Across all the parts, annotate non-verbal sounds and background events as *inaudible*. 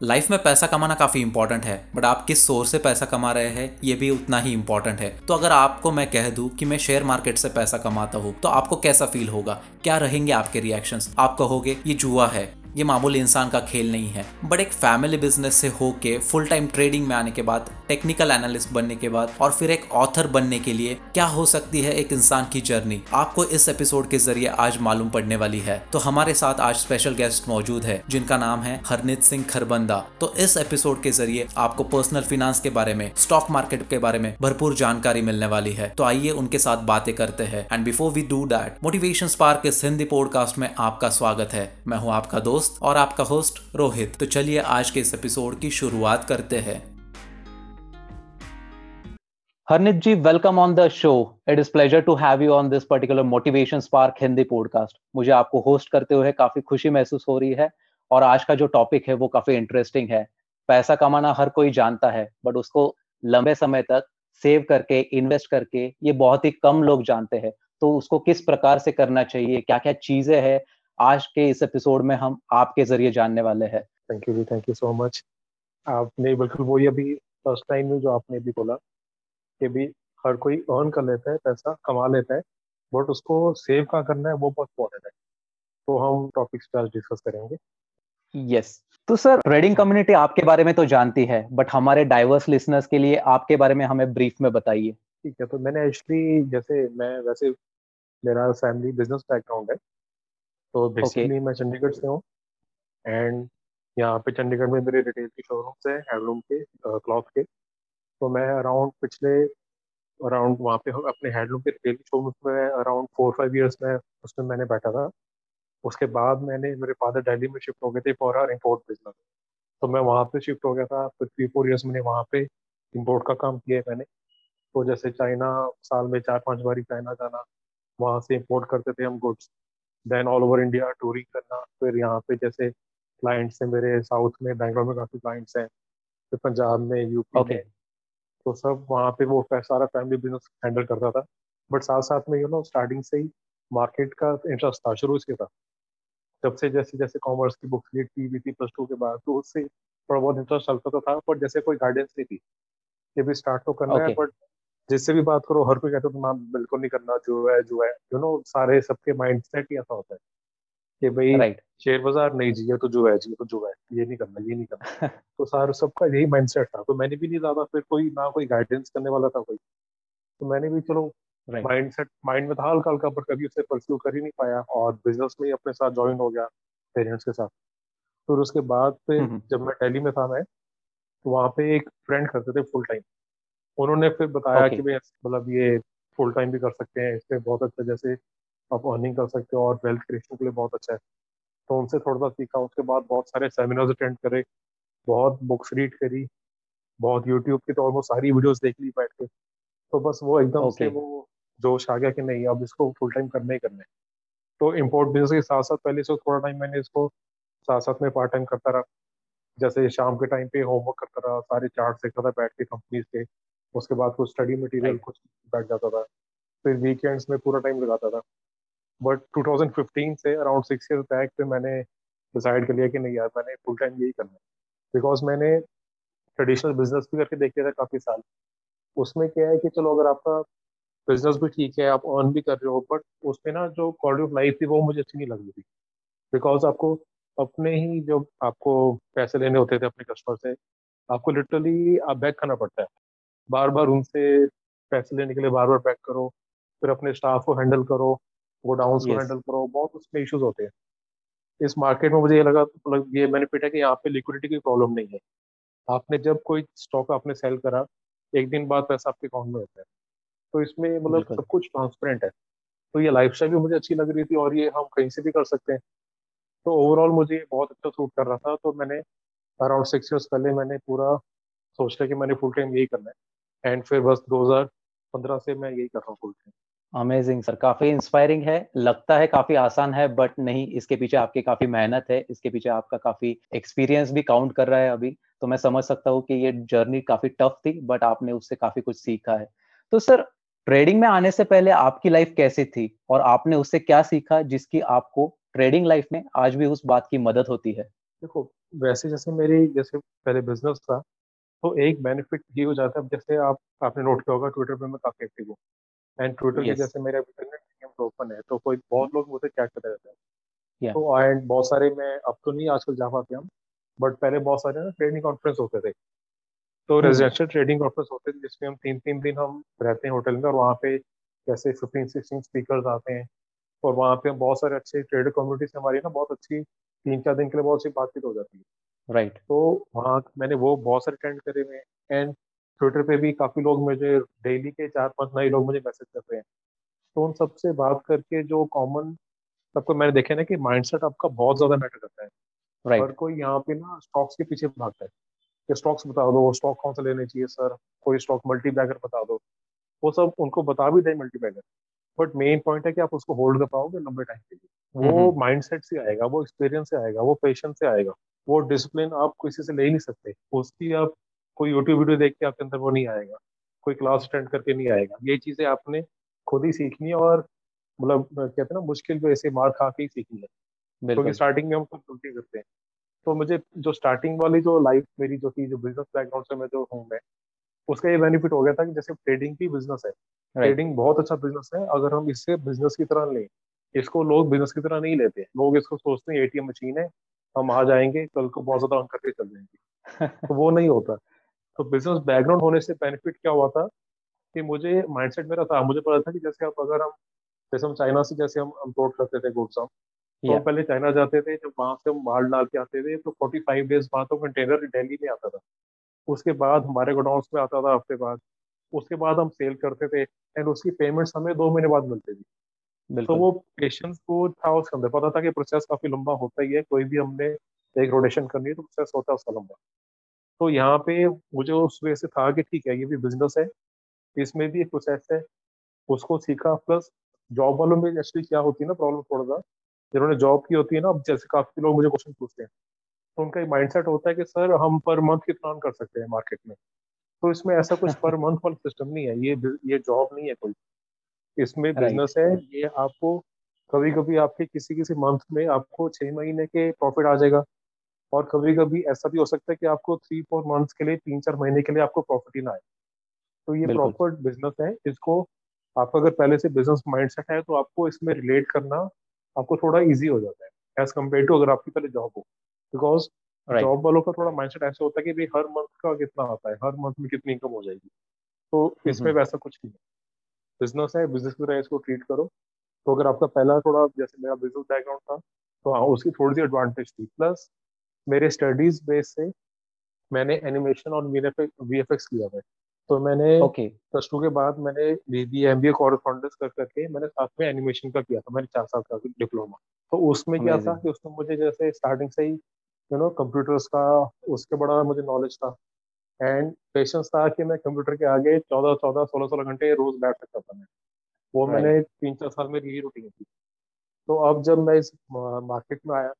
Life में पैसा कमाना काफ़ी इंपॉर्टेंट है बट आप किस सोर्स से पैसा कमा रहे हैं, ये भी उतना ही इंपॉर्टेंट है। तो अगर आपको मैं कह दूँ कि मैं शेयर मार्केट से पैसा कमाता हूँ तो आपको कैसा फील होगा? क्या रहेंगे आपके रिएक्शंस आप कहोगे, ये जुआ है। ये मामूली इंसान का खेल नहीं है। बट एक फैमिली बिज़नेस से होके फुल टाइम ट्रेडिंग में आने के बाद टेक्निकल एनालिस्ट बनने के बाद, और फिर एक ऑथर बनने के लिए क्या हो सकती है एक इंसान की जर्नी आपको इस एपिसोड के ज़रिए आज मालूम पड़ने वाली है। तो हमारे साथ आज स्पेशल गेस्ट मौजूद है, जिनका नाम है हरनीत सिंह खरबंदा। तो इस एपिसोड के ज़रिए आपको पर्सनल फिनेंस के बारे में स्टॉक मार्केट के बारे में भरपूर जानकारी मिलने वाली है। तो आइए उनके साथ बातें करते हैं। And before we do that motivation spark इस हिंदी पॉडकास्ट में आपका स्वागत है। मैं हूँ आपका दोस्त दोस्त और आपका होस्ट रोहित। तो चलिए आज के इस एपिसोड की शुरुआत करते हैं। Harnit ji welcome on the show it is pleasure to have you on this particular motivation spark Hindi podcast मुझे आपको होस्ट करते हुए काफ़ी खुशी महसूस हो रही है और आज का जो टॉपिक है वो काफ़ी इंटरेस्टिंग है। पैसा कमाना हर कोई जानता है बट उसको लंबे समय तक सेव करके इन्वेस्ट करके ये बहुत ही कम लोग जानते हैं। तो उसको किस प्रकार से करना चाहिए क्या क्या चीज़ें हैं आज के इस एपिसोड में हम आपके ज़रिए जानने वाले हैं। Thank you ji thank you so much आपने बिल्कुल वही अभी फ़र्स्ट टाइम में जो आपने भी बोला कि भी हर कोई अर्न कर लेता है पैसा कमा लेता है बट उसको सेव कहाँ करना है वो बहुत इंपॉर्टेंट है। तो हम टॉपिक्स पे आज डिस्कस करेंगे। Yes yes. तो सर ट्रेडिंग कम्युनिटी आपके बारे में तो जानती है बट हमारे डाइवर्स लिसनर्स के लिए आपके बारे में हमें ब्रीफ में बताइए। ठीक है तो मैंने एक्चुअली जैसे मैं वैसे मेरा फैमिली बिज़नेस बैकग्राउंड है तो बेसिकली मैं चंडीगढ़ से हूँ एंड यहाँ पे चंडीगढ़ में मेरे रिटेल की शोरूम्स है हैंडलूम के क्लॉथ के। तो मैं अराउंड पिछले अराउंड वहाँ पे अपने हैंडलूम के रिटेल की शोरूम में अराउंड फोर फाइव ईयर्स में उसमें मैंने बैठा था। उसके बाद मैंने मेरे फादर दिल्ली में शिफ्ट हो गए थे फॉर आर इम्पोर्ट बिज़नेस तो मैं वहाँ पे शिफ्ट हो गया था फिर थ्री फोर ईयर्स मैंने वहाँ पे इम्पोर्ट का काम किया है मैंने। तो जैसे चाइना साल में चार पाँच बारी चाइना जाना वहाँ से इम्पोर्ट करते थे हम goods then all over India touring करना। फिर यहाँ पे जैसे क्लाइंट्स हैं मेरे साउथ में बैंगलोर में काफ़ी क्लाइंट्स हैं फिर पंजाब में यूपी okay. में। तो सब वहाँ पे वो सारा फैमिली बिज़नेस हैंडल करता था। बट साथ साथ में यू नो स्टार्टिंग से ही मार्केट का इंटरेस्ट था शुरू से था जब से जैसे जैसे कॉमर्स की बुक्स ली थी थी प्लस टू के बाद तो उससे थोड़ा बहुत इंटरेस्ट चलता तो था बट जैसे कोई गाइडेंस नहीं थी। ये भी स्टार्ट तो करना okay. है बट जिससे भी बात करो हर कोई कहता है तो बिल्कुल नहीं करना जो है जो है। यू नो सारे सबके माइंड सेट ही ऐसा होता है कि भाई right. शेयर बाज़ार नहीं जी ये तो जो है जी तो जो है ये नहीं करना ये नहीं करना। *laughs* तो सारे सबका यही माइंड सेट था। तो मैंने भी नहीं ज़्यादा फिर कोई ना कोई गाइडेंस करने वाला था कोई। तो मैंने भी चलो माइंड सेट माइंड में था हल्का हल्का पर कभी उसे परस्यू कर ही नहीं पाया और बिज़नेस में ही अपने साथ ज्वाइन हो गया पेरेंट्स के साथ। फिर उसके बाद फिर जब मैं दिल्ली में था मैं तो वहाँ पे एक फ्रेंड करते थे फुल टाइम उन्होंने फिर बताया okay. कि भाई मतलब ये फुल टाइम भी कर सकते हैं इसमें बहुत अच्छा जैसे आप अर्निंग कर सकते हो और वेल्थ क्रिएशन के लिए बहुत अच्छा है। तो उनसे थोड़ा सा सीखा उसके बाद बहुत सारे सेमिनार्स अटेंड करे बहुत बुक्स रीड करी बहुत यूट्यूब की तो ऑलमोस्ट सारी वीडियोस देख ली बैठ के। तो बस वो एकदम okay. से वो जोश आ गया कि नहीं अब इसको फुल टाइम करना ही करना है। तो इम्पोर्ट बिज़नेस के साथ साथ पहले से थोड़ा टाइम मैंने इसको साथ साथ में पार्ट टाइम करता रहा। जैसे शाम के टाइम पे होमवर्क करता रहा सारे चार्ट देखता था बैठ के कंपनीज़ के। उसके बाद कुछ स्टडी मटेरियल कुछ बैठ जाता था। फिर वीकेंड्स में पूरा टाइम लगाता था। बट 2015 से अराउंड सिक्स ईयर बैक पे मैंने डिसाइड कर लिया कि नहीं यार मैंने फुल टाइम यही करना है। बिकॉज़ मैंने ट्रेडिशनल बिज़नेस भी करके देख लिया था काफ़ी साल। उसमें क्या है कि चलो अगर आपका बिज़नेस भी ठीक है आप अर्न भी कर रहे हो बट उसमें ना जो क्वालिटी ऑफ़ लाइफ थी वो मुझे अच्छी नहीं लग रही थी। बिकॉज़ आपको अपने ही जो आपको पैसे लेने होते थे अपने कस्टमर से आपको लिटरली आप बैक करना पड़ता है। बार बार उनसे पैसे लेने के लिए बार बार बैक करो फिर अपने स्टाफ को हैंडल करो गोडाउन को हैंडल करो बहुत उसमें इश्यूज़ होते हैं। इस मार्केट में मुझे ये लगा मतलब ये बेनिफिट है कि यहाँ पे लिक्विडिटी की प्रॉब्लम नहीं है। आपने जब कोई स्टॉक आपने सेल करा एक दिन बाद पैसा आपके अकाउंट में होता है। तो इसमें मतलब सब कुछ ट्रांसपेरेंट है। तो ये लाइफ स्टाइल भी मुझे अच्छी लग रही थी और ये हम कहीं से भी कर सकते हैं। तो ओवरऑल मुझे ये बहुत अच्छा सूट कर रहा था तो मैंने अराउंड सिक्स ईयर्स पहले मैंने पूरा सोच लिया कि मैंने फुल टाइम यही करना है। एंड फिर बस 2015 से मैं यही कर रहा हूँ अमेजिंग सर काफ़ी इंस्पायरिंग है। लगता है काफ़ी आसान है बट नहीं इसके पीछे आपकी काफ़ी मेहनत है। इसके पीछे आपका काफ़ी एक्सपीरियंस भी काउंट कर रहा है अभी। तो मैं समझ सकता हूँ कि ये जर्नी काफ़ी टफ थी बट आपने उससे काफ़ी कुछ सीखा है। तो सर ट्रेडिंग में आने से पहले आपकी लाइफ कैसी थी? और आपने उससे क्या सीखा जिसकी आपको ट्रेडिंग लाइफ में आज भी उस बात की मदद होती है? देखो वैसे जैसे मेरी जैसे पहले बिज़नेस था तो एक बेनिफिट ये हो जाता है। अब जैसे आप आपने नोट किया होगा ट्विटर पे मैं काफ़ी एक्टिव हूँ। एंड ट्विटर के यस जैसे मेरे तक ओपन है तो कोई बहुत लोग मुझे क्या करते रहते हैं। या तो एंड बहुत सारे मैं अब तो नहीं आजकल जा पाते हम बट पहले बहुत सारे ना ट्रेडिंग कॉन्फ्रेंस होते थे। तो रेजिडेंशियल ट्रेडिंग कॉन्फ्रेंस होते थे जिसमें हम तीन तीन दिन हम रहते हैं होटल में और वहाँ पे जैसे फिफ्टीन सिक्सटीन स्पीकर आते हैं। और वहाँ पे हम बहुत सारे अच्छे ट्रेडर कम्युनिटी से हमारी ना बहुत अच्छी तीन चार दिन के लिए बहुत अच्छी बातचीत हो जाती है। राइट तो वहाँ मैंने वो बहुत सारे अटेंड करे हुए हैं। एंड ट्विटर पे भी काफ़ी लोग मुझे डेली के चार पाँच नए लोग मुझे मैसेज कर रहे हैं। तो उन सबसे बात करके जो कॉमन सबको मैंने देखा ना कि माइंडसेट आपका बहुत ज़्यादा मैटर करता है। राइट कोई यहाँ पे ना स्टॉक्स के पीछे भागता है। कि स्टॉक्स बता दो स्टॉक कौन सा लेने चाहिए सर कोई स्टॉक मल्टी बैगर बता दो। वो सब उनको बता भी दें multi bagger but main point है कि आप उसको होल्ड कर पाओगे लंबे टाइम के लिए। वो हम्म। माइंडसेट से आएगा वो एक्सपीरियंस से आएगा वो पेशेंस से आएगा। वो डिसिप्लिन आप किसी से ले ही नहीं सकते। उसकी आप कोई यूट्यूब वीडियो देख के आपके अंदर वो नहीं आएगा। कोई क्लास अटेंड करके नहीं आएगा। ये चीज़ें आपने खुद ही सीखनी है और मतलब कहते हैं ना मुश्किल पे ऐसे मार खा के ही सीखनी है। क्योंकि स्टार्टिंग में हम खुद गलती करते हैं। तो मुझे जो स्टार्टिंग वाली जो लाइफ मेरी जो थी जो बिज़नेस बैकग्राउंड से मैं जो हूँ मैं उसका ये बेनिफिट हो गया था कि जैसे ट्रेडिंग भी बिज़नेस है। ट्रेडिंग बहुत अच्छा बिज़नेस है। अगर हम इससे बिज़नेस की तरह लें इसको लोग बिज़नेस की तरह नहीं लेते। लोग इसको सोचते हैं एटीएम मशीन है। हम आ जाएँगे कल को बहुत ज़्यादा अर्न करके चल जाएँगे। *laughs* तो वो नहीं होता। तो बिज़नेस बैकग्राउंड होने से बेनिफिट क्या हुआ था कि मुझे माइंडसेट मेरा था। मुझे पता था कि जैसे आप अगर हम जैसे हम चाइना से जैसे हम इम्पोर्ट करते थे गुड्स हम तो हम पहले चाइना जाते थे। जब वहाँ से हम माल डाल के आते थे तो फोर्टी फाइव डेज़ बाद तो कंटेनर दिल्ली में आता था। उसके बाद हमारे गोडाउन में आता था हफ़्ते बाद। उसके बाद हम सेल करते थे। एंड उसकी पेमेंट्स हमें दो महीने बाद मिलती थी। तो वो पेशेंस को था उसके अंदर। पता था कि प्रोसेस काफ़ी लंबा होता ही है कोई भी हमने एक रोटेशन करनी है तो प्रोसेस होता है उसका लंबा। तो यहाँ पे मुझे उस वजह से था कि ठीक है ये भी बिज़नेस है इसमें भी एक प्रोसेस है उसको सीखा प्लस जॉब वालों में एक्चुअली क्या होती है ना प्रॉब्लम थोड़ा सा जिन्होंने जॉब की होती है ना अब जैसे काफ़ी लोग मुझे क्वेश्चन पूछते हैं तो उनका एक माइंडसेट होता है कि सर हम पर मंथ कितना कर सकते हैं मार्केट में। तो इसमें ऐसा कुछ *laughs* पर मंथ वाला सिस्टम नहीं है ये ये जॉब नहीं है कोई। इसमें बिज़नेस है ये आपको कभी कभी आपके किसी किसी मंथ में आपको छह महीने के प्रॉफिट आ जाएगा। और कभी कभी ऐसा भी हो सकता है कि आपको थ्री फोर मंथ्स के लिए तीन चार महीने के लिए आपको प्रॉफिट ही ना आए। तो ये प्रॉपर बिज़नेस है इसको आपका अगर पहले से बिज़नेस माइंडसेट है तो आपको इसमें रिलेट करना आपको थोड़ा इजी हो जाता है एज कंपेयर टू अगर आपकी पहले जॉब हो। बिकॉज़ जॉब वालों का थोड़ा माइंडसेट ऐसा होता है कि भाई हर मंथ का कितना आता है हर मंथ में कितनी इनकम हो जाएगी। तो इसमें हम्म वैसा कुछ नहीं है। बिज़नेस है बिज़नेस की तरह इसको ट्रीट करो। तो अगर आपका पहला थोड़ा जैसे मेरा बिज़नेस बैकग्राउंड था तो हाँ उसकी थोड़ी सी एडवांटेज थी। प्लस मेरे स्टडीज़ बेस से मैंने एनिमेशन और वी एफ़ एक्स किया है। तो मैंने ओके प्लस टू के बाद मैंने B B M B A correspondence कर करके मैंने साथ में एनिमेशन का किया था। मैंने चार साल का डिप्लोमा तो उसमें क्या था कि उसमें मुझे जैसे स्टार्टिंग से ही यू नो कंप्यूटर्स का उसके बड़ा मुझे नॉलेज था। एंड पेशेंस था कि मैं कंप्यूटर के आगे चौदह चौदह सोलह सोलह घंटे रोज बैठ सकता था मैं। वो राइट मैंने तीन चार साल में यही रूटीन थी। तो अब जब मैं इस मार्केट में आया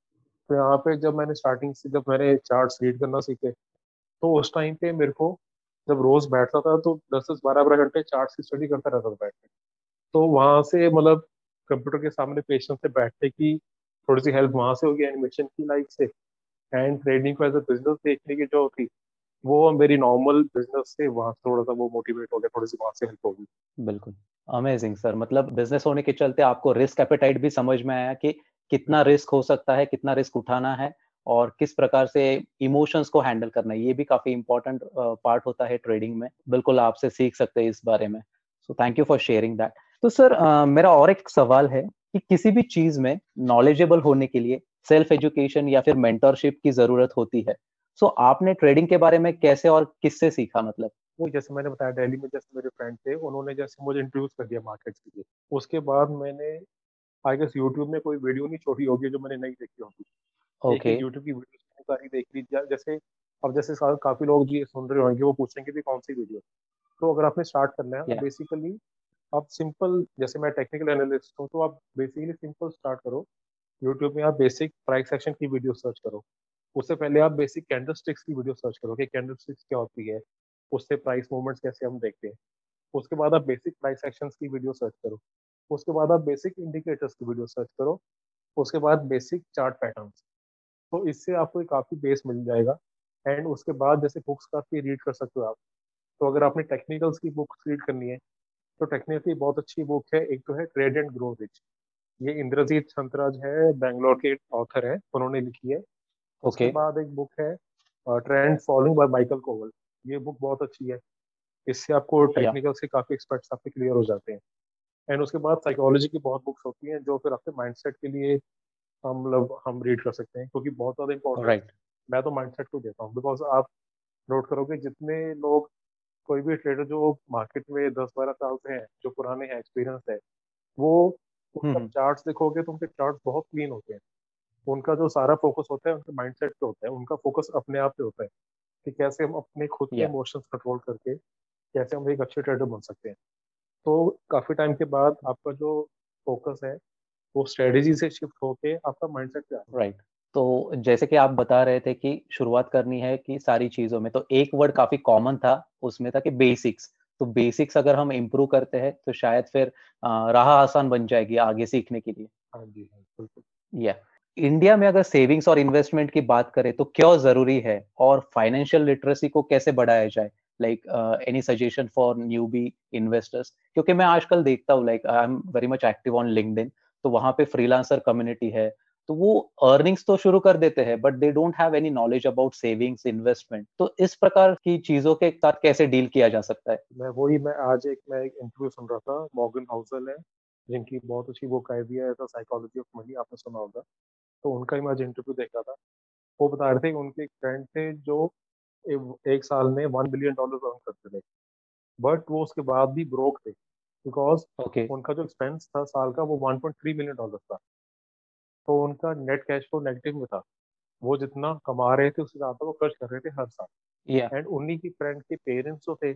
तो यहाँ पे जब मैंने स्टार्टिंग से जब मैंने चार्ट्स रीड करना सीखे तो उस टाइम पे मेरे को जब रोज बैठता था तो दस दस बारह बारह घंटे चार्ट की स्टडी करता रहता था बैठ के। तो वहाँ से मतलब कंप्यूटर के सामने पेशेंस से बैठने की थोड़ी सी हेल्प वहाँ से होगी एनिमेशन की लाइफ से। एंड ट्रेडिंग को एज अ बिज़नेस देखने की जो थी वो मेरी नॉर्मल बिज़नेस से वहाँ थोड़ा सा वो मोटिवेट हो गया, थोड़ी सी वहाँ से हेल्प होगी बिल्कुल। अमेजिंग सर मतलब बिज़नेस होने के चलते आपको रिस्क एपेटाइट भी समझ में आया कि कितना रिस्क हो सकता है, कितना रिस्क उठाना है और किस प्रकार से इमोशंस को हैंडल करना है। ये भी काफ़ी इंपॉर्टेंट पार्ट होता है ट्रेडिंग में। बिल्कुल आपसे सीख सकते हैं इस बारे में। So thank you for sharing that तो सर मेरा और एक सवाल है कि किसी भी चीज़ में नॉलेजेबल होने के लिए सेल्फ एजुकेशन या फिर मेंटरशिप की ज़रूरत होती है। सो so, आपने ट्रेडिंग के बारे में कैसे और किससे सीखा मतलब? वो जैसे मैंने बताया दिल्ली में जैसे मेरे फ्रेंड थे उन्होंने जैसे मुझे इंट्रोड्यूस कर दिया मार्केट के लिए। उसके बाद मैंने आई गेस यूट्यूब में कोई वीडियो नहीं छोटी होगी जो मैंने नहीं देखी होगी। ओके यूट्यूब की वीडियो सारी देख ली। जैसे अब जैसे काफ़ी लोग जी सुन रहे होंगे वो पूछेंगे भी कौन सी वीडियो तो अगर आपने स्टार्ट करना है या बेसिकली आप सिंपल जैसे मैं टेक्निकल एनालिस्ट हूँ तो आप बेसिकली सिंपल स्टार्ट करो। यूट्यूब में आप बेसिक प्राइस सेक्शन की वीडियो सर्च करो। उससे पहले आप बेसिक कैंडल स्टिक्स की वीडियो सर्च करो कि कैंडल स्टिक्स क्या होती है, उससे प्राइस मूवमेंट्स कैसे हम देखते हैं। उसके बाद आप बेसिक प्राइस एक्शंस की वीडियो सर्च करो। उसके बाद आप बेसिक इंडिकेटर्स की वीडियो सर्च करो। उसके बाद बेसिक चार्ट पैटर्न्स तो इससे आपको काफ़ी बेस मिल जाएगा। एंड उसके बाद जैसे बुक्स काफ़ी रीड कर सकते हो आप। तो अगर आपने टेक्निकल्स की बुक्स रीड करनी है तो टेक्निकली बहुत अच्छी बुक है। एक तो है ट्रेड एंड ग्रो रिच ये इंद्रजीत छंतराज है बैंगलोर के ऑथर है। उन्होंने लिखी है. उसके बाद एक बुक है trend following by Michael Covel ये बुक बहुत अच्छी है। इससे आपको टेक्निकल से काफ़ी एक्सपर्ट्स आपके क्लियर हो जाते हैं। एंड उसके बाद साइकोलॉजी की बहुत बुक्स होती हैं जो फिर आपके माइंडसेट के लिए हम मतलब हम रीड कर सकते हैं क्योंकि बहुत ज़्यादा इंपॉर्टेंट right. मैं तो माइंडसेट को देता हूँ बिकॉज़ आप नोट करोगे जितने लोग कोई भी ट्रेडर जो मार्केट में दस बारह साल से हैं जो पुराने हैं एक्सपीरियंस है वो उनका चार्ट्स देखोगे तो उनके चार्ट बहुत क्लीन होते हैं। उनका जो सारा फोकस होता है उनके माइंडसेट पे होता है उनका फोकस अपने आप पे होता है कि कैसे हम अपने खुद के इमोशंस कंट्रोल करके कैसे हम एक अच्छे ट्रेडर बन सकते हैं। तो काफ़ी टाइम के बाद आपका जो फोकस है वो स्ट्रेटेजी से शिफ्ट होके आपका माइंडसेट पे राइट right. तो जैसे कि आप बता रहे थे कि शुरुआत करनी है कि सारी चीज़ों में तो एक वर्ड काफ़ी कॉमन था उसमें था कि बेसिक्स तो बेसिक्स अगर हम इम्प्रूव करते हैं तो शायद फिर राह आसान बन जाएगी आगे सीखने के लिए। हाँ जी हाँ इंडिया में अगर सेविंग्स और इन्वेस्टमेंट की बात करें तो क्यों ज़रूरी है? और फाइनेंशियल लिटरेसी को कैसे बढ़ाया जाए? Like any suggestion for newbie investors क्योंकि मैं आजकल देखता हूँ like I am very much active on LinkedIn तो वहाँ पे फ्रीलांसर कम्युनिटी है तो वो अर्निंग्स तो शुरू कर देते हैं but they don't have any knowledge about savings investment तो इस प्रकार की चीज़ों के साथ कैसे डील किया जा सकता है? मैं वही, मैं आज एक, मैं एक इंटरव्यू सुन रहा था मॉर्गन हाउसल है, जिनकी बहुत अच्छी बुक आई हुई है साइकोलॉजी ऑफ़ मनी आपने सुना होगा। तो उनका ही मैं आज इंटरव्यू देख रहा था। वो बता रहे थे उनके एक फ्रेंड थे जो एक साल में वन बिलियन डॉलर अर्न करते थे। बट वो उसके बाद भी ब्रोक थे बिकॉज़ okay. उनका जो एक्सपेंस था साल का वो 1.3 मिलियन डॉलर था। तो उनका नेट कैश फ्लो नेगेटिव में था। वो जितना कमा रहे थे उससे ज़्यादा वो खर्च कर रहे थे हर साल। And yeah. उन्हीं की फ्रेंड के पेरेंट्स जो थे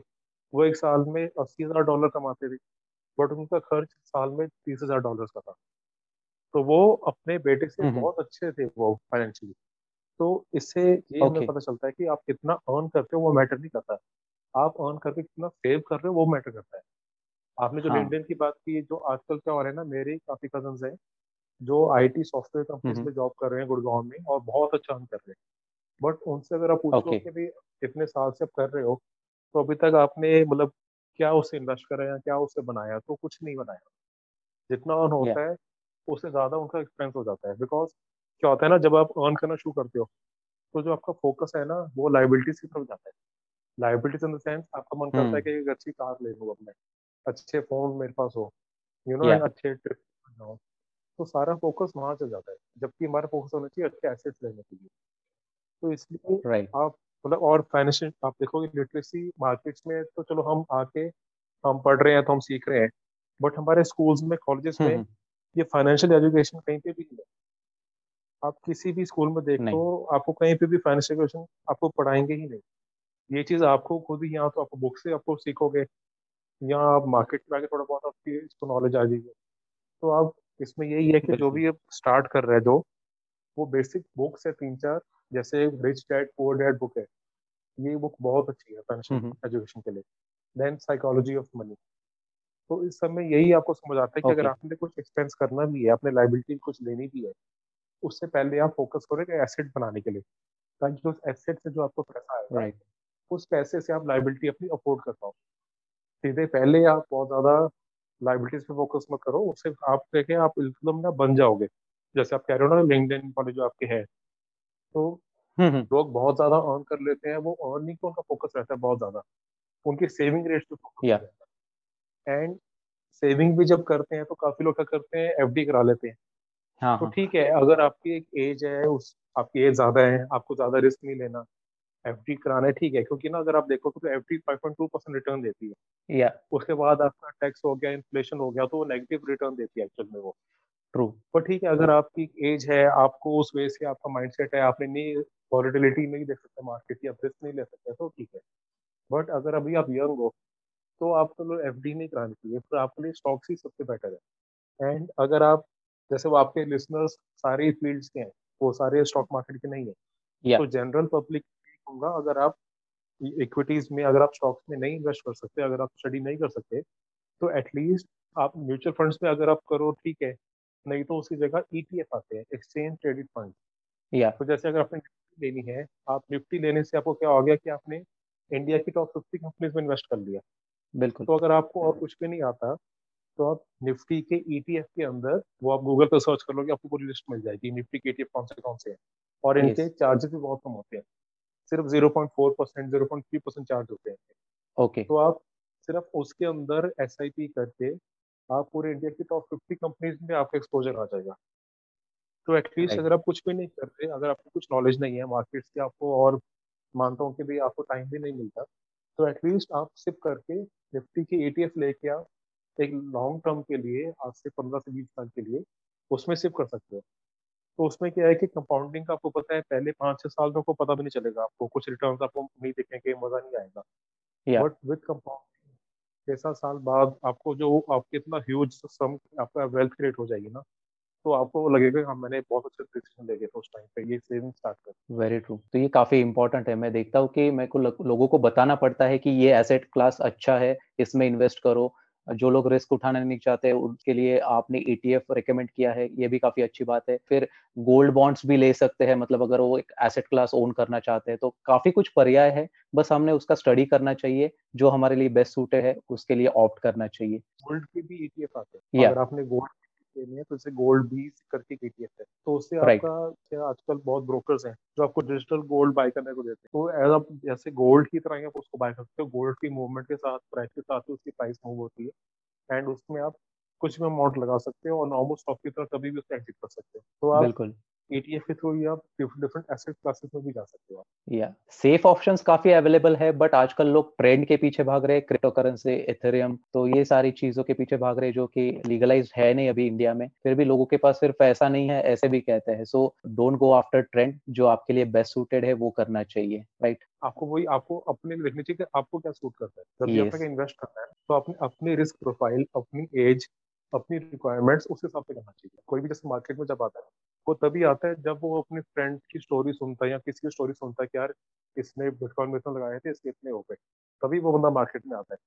वो एक साल में अस्सी हज़ार डॉलर कमाते थे। बट उनका खर्च साल में तीस हज़ार डॉलर का था। तो वो अपने बेटे से बहुत अच्छे थे वो फाइनेंशियली तो इससे ये okay. हमें पता चलता है कि आप कितना अर्न करते हो वो मैटर नहीं करता आप अर्न करके कितना सेव कर रहे हो वो मैटर करता है आपने जो हाँ. की बात की जो आजकल क्या हो रहा है ना मेरे काफ़ी कज़न है जो आईटी सॉफ्टवेयर कंपनीज़ में जॉब कर रहे हैं गुड़गांव में और बहुत अच्छा अर्न कर रहे हैं बट उनसे अगर आप पूछो okay. कि भी कितने साल से आप कर रहे हो तो अभी तक आपने मतलब क्या उससे इन्वेस्ट करा या क्या उससे बनाया तो कुछ नहीं बनाया जितना अर्न होता yeah. है उससे ज़्यादा उनका एक्सपेंस हो जाता है बिकॉज़ क्या होता है ना जब आप अर्न करना शुरू करते हो तो जो आपका फोकस है ना वो लाइबिलिटीज की तरफ़ जाता है लाइबिलिटीज इन द सेंस आपका मन करता है hmm. कि एक अच्छी कार ले लूँ अपने अच्छे फ़ोन मेरे पास हो यू नो अच्छे ट्रिप हो तो सारा फोकस वहाँ चल जाता है जबकि हमारा फोकस होना चाहिए अच्छे एसेट्स लेने के लिए तो इसलिए right. आप मतलब और फाइनेंशियल आप देखोगे लिटरेसी मार्केट्स में तो चलो हम आके हम पढ़ रहे हैं तो हम सीख रहे हैं बट हमारे स्कूल्स में कॉलेजेस में hmm. ये फाइनेंशियल एजुकेशन कहीं पे भी नहीं है। आप किसी भी स्कूल में देखो आपको कहीं पे भी फाइनेंशियल एजुकेशन आपको पढ़ाएँगे ही नहीं। ये चीज़ आपको खुद ही यहाँ तो आपको बुक से आपको सीखोगे या आप मार्केट में आके थोड़ा बहुत आपकी इसको नॉलेज आ जाएगी। तो आप इसमें यही है कि जो भी आप स्टार्ट कर रहे हैं वो बेसिक बुक्स है तीन चार जैसे rich dad poor dad book है। ये बुक बहुत अच्छी है फाइनेंशियल एजुकेशन के लिए। देन साइकोलॉजी ऑफ़ मनी तो इस समय यही आपको समझ आता है कि अगर आपने कुछ एक्सपेंस करना भी है अपने लाइबिलिटी कुछ लेनी भी है उससे पहले आप फोकस करो एसेट बनाने के लिए ताकि उस एसेट से जो आपको पैसा आएगा right. उस पैसे से आप लाइबिलिटी अपनी अफोर्ड कर पाओ सीधे पहले आप बहुत ज़्यादा लाइबिलिटीज पे फोकस मत करो उससे आप देखें आप एकदम ना बन जाओगे जैसे आप कह रहे हो ना लिंक्डइन वाले जो आपके है तो हम्म, हम्म। लोग बहुत ज़्यादा अर्न कर लेते हैं वो अर्निंग को उनका फोकस रहता है बहुत ज़्यादा उनकी सेविंग रेट पे फोकस. रहता है एंड सेविंग भी जब करते हैं तो काफ़ी लोग क्या करते हैं एफडी करा लेते हैं। हाँ, तो हाँ। ठीक है अगर आपकी एक एज है उस आपकी एज ज़्यादा है आपको ज़्यादा रिस्क नहीं लेना एफ़ डी कराना है ठीक है क्योंकि ना अगर आप देखो तो F D five point two percent return देती है या। उसके बाद आपका टैक्स हो गया इन्फ्लेशन हो गया तो वो नेगेटिव रिटर्न देती है एक्चुअल में वो। ट्रू। पर ठीक है अगर आपकी एज है आपको उस वे से आपका माइंडसेट है आपने नहीं वॉलिटिलिटी नहीं देख सकते मार्केट की आप रिस्क नहीं ले सकते तो ठीक है। बट अगर अभी आप यंग हो तो आपको एफ़ डी नहीं करानी चाहिए फिर आपके लिए स्टॉक्स ही सबसे बेटर है। एंड अगर आप जैसे वो आपके लिसनर्स सारे फील्ड्स के हैं वो सारे स्टॉक मार्केट के नहीं है yeah. तो जनरल पब्लिक होगा अगर आप इक्विटीज में अगर आप स्टॉक्स में नहीं इन्वेस्ट कर सकते अगर आप स्टडी नहीं कर सकते तो एटलीस्ट आप म्यूचुअल फंड्स में अगर आप करो ठीक है नहीं तो उसकी जगह ईटीएफ e आते हैं एक्सचेंज ट्रेडेड फंड या तो जैसे अगर आपने लेनी है आप निफ्टी लेने से आपको क्या हो गया कि आपने इंडिया की टॉप फिफ्टी कंपनीज़ में इन्वेस्ट कर लिया। बिल्कुल। तो अगर आपको और कुछ भी नहीं आता तो आप निफ्टी के ईटीएफ के अंदर वो आप गूगल पर सर्च कर लोगे आपको पूरी लिस्ट मिल जाएगी निफ्टी के ईटीएफ कौन से कौन से हैं। और इनके चार्जेस भी बहुत कम होते हैं। सिर्फ़ zero point four percent zero point three percent charge होते हैं। ओके तो आप सिर्फ़ उसके अंदर एस आई पी करके आप पूरे इंडिया की टॉप फिफ्टी कंपनीज़ में आपका एक्सपोजर आ जाएगा। तो एटलीस्ट अगर आप कुछ भी नहीं कर रहे अगर आपको कुछ नॉलेज नहीं है मार्केट्स की आपको और मानता हूँ कि भी आपको टाइम भी नहीं मिलता तो एटलीस्ट आप सिप करके निफ्टी की एटीएफ लेके आप एक लॉन्ग टर्म के लिए आज से पंद्रह से बीस साल के लिए उसमें सेव कर सकते हो। तो उसमें क्या है कि कंपाउंडिंग का आपको पता है पहले पाँच छह साल तो आपको पता भी नहीं चलेगा आपको कुछ रिटर्न आपको नहीं देखेंगे मज़ा नहीं आएगा। बट विद कंपाउंडिंग छह सात साल बाद आपको जो आपके इतना ह्यूज सम आपका वेल्थ क्रिएट हो जाएगी ना तो आपको लगेगा हाँ मैंने बहुत अच्छे डिसीज़न ले थे उस टाइम पे ये सेविंग स्टार्ट कर वेरी ट्रू तो ये काफ़ी इंपॉर्टेंट है। मैं देखता हूँ कि मेरे को लोगों को बताना पड़ता है कि ये एसेट क्लास अच्छा है इसमें इन्वेस्ट करो। जो लोग रिस्क उठाना नहीं चाहते उनके लिए आपने ईटीएफ e रिकमेंड किया है ये भी काफ़ी अच्छी बात है। फिर गोल्ड बॉन्ड्स भी ले सकते हैं मतलब अगर वो एक एसेट क्लास ओन करना चाहते हैं तो काफ़ी कुछ पर्याय है। बस हमने उसका स्टडी करना चाहिए जो हमारे लिए बेस्ट सूटेड है उसके लिए ऑप्ट करना चाहिए। गोल्ड के भी ईटीएफ आते हैं। अगर आपने गोल्ड लेनी है तो इसे गोल्ड भी करके ईटीएफ है। तो उससे आपका क्या आजकल बहुत ब्रोकर्स हैं जो आपको डिजिटल गोल्ड बाय करने को देते हैं। तो एज आप जैसे गोल्ड की तरह आप उसको बाय कर सकते हो। गोल्ड की मूवमेंट के साथ प्राइस के साथ उसकी प्राइस मूव होती है। एंड उसमें आप कुछ भी अमाउंट लगा सकते हो और नॉर्मल स्टॉक की तरह कभी भी उसको एग्जिट कर सकते हो। तो आप बिल्कुल। एटीएफ के थ्रू ही आप डिफरेंट एसेट क्लासेस में भी जा सकते हो या सेफ़ ऑप्शंस काफ़ी अवेलेबल है बट आजकल लोग ट्रेंड के पीछे भाग रहे हैं क्रिप्टो करेंसी इथेरियम तो ये सारी चीज़ों के पीछे भाग रहे जो कि लीगलाइज है नहीं अभी इंडिया में। फिर भी लोगों के पास सिर्फ़ पैसा नहीं है ऐसे भी कहते हैं। So don't go after trend जो आपके लिए बेस्ट सूटेड है वो करना चाहिए राइट right? आपको वही आपको अपने देखना चाहिए कि आपको क्या सूट करता है। जब भी आपको इन्वेस्ट करना है तो अपने अपनी रिस्क प्रोफ़ाइल अपनी एज अपनी रिक्वायरमेंट्स उस हिसाब से करना चाहिए। कोई भी जैसे मार्केट में जब आता है वो तभी आता है जब वो अपने फ्रेंड की स्टोरी सुनता है या किसी की स्टोरी सुनता है कि यार इसने बिटकॉइन में इतना लगाए थे इसके इतने हो गए। तभी वो बंदा मार्केट में आता है।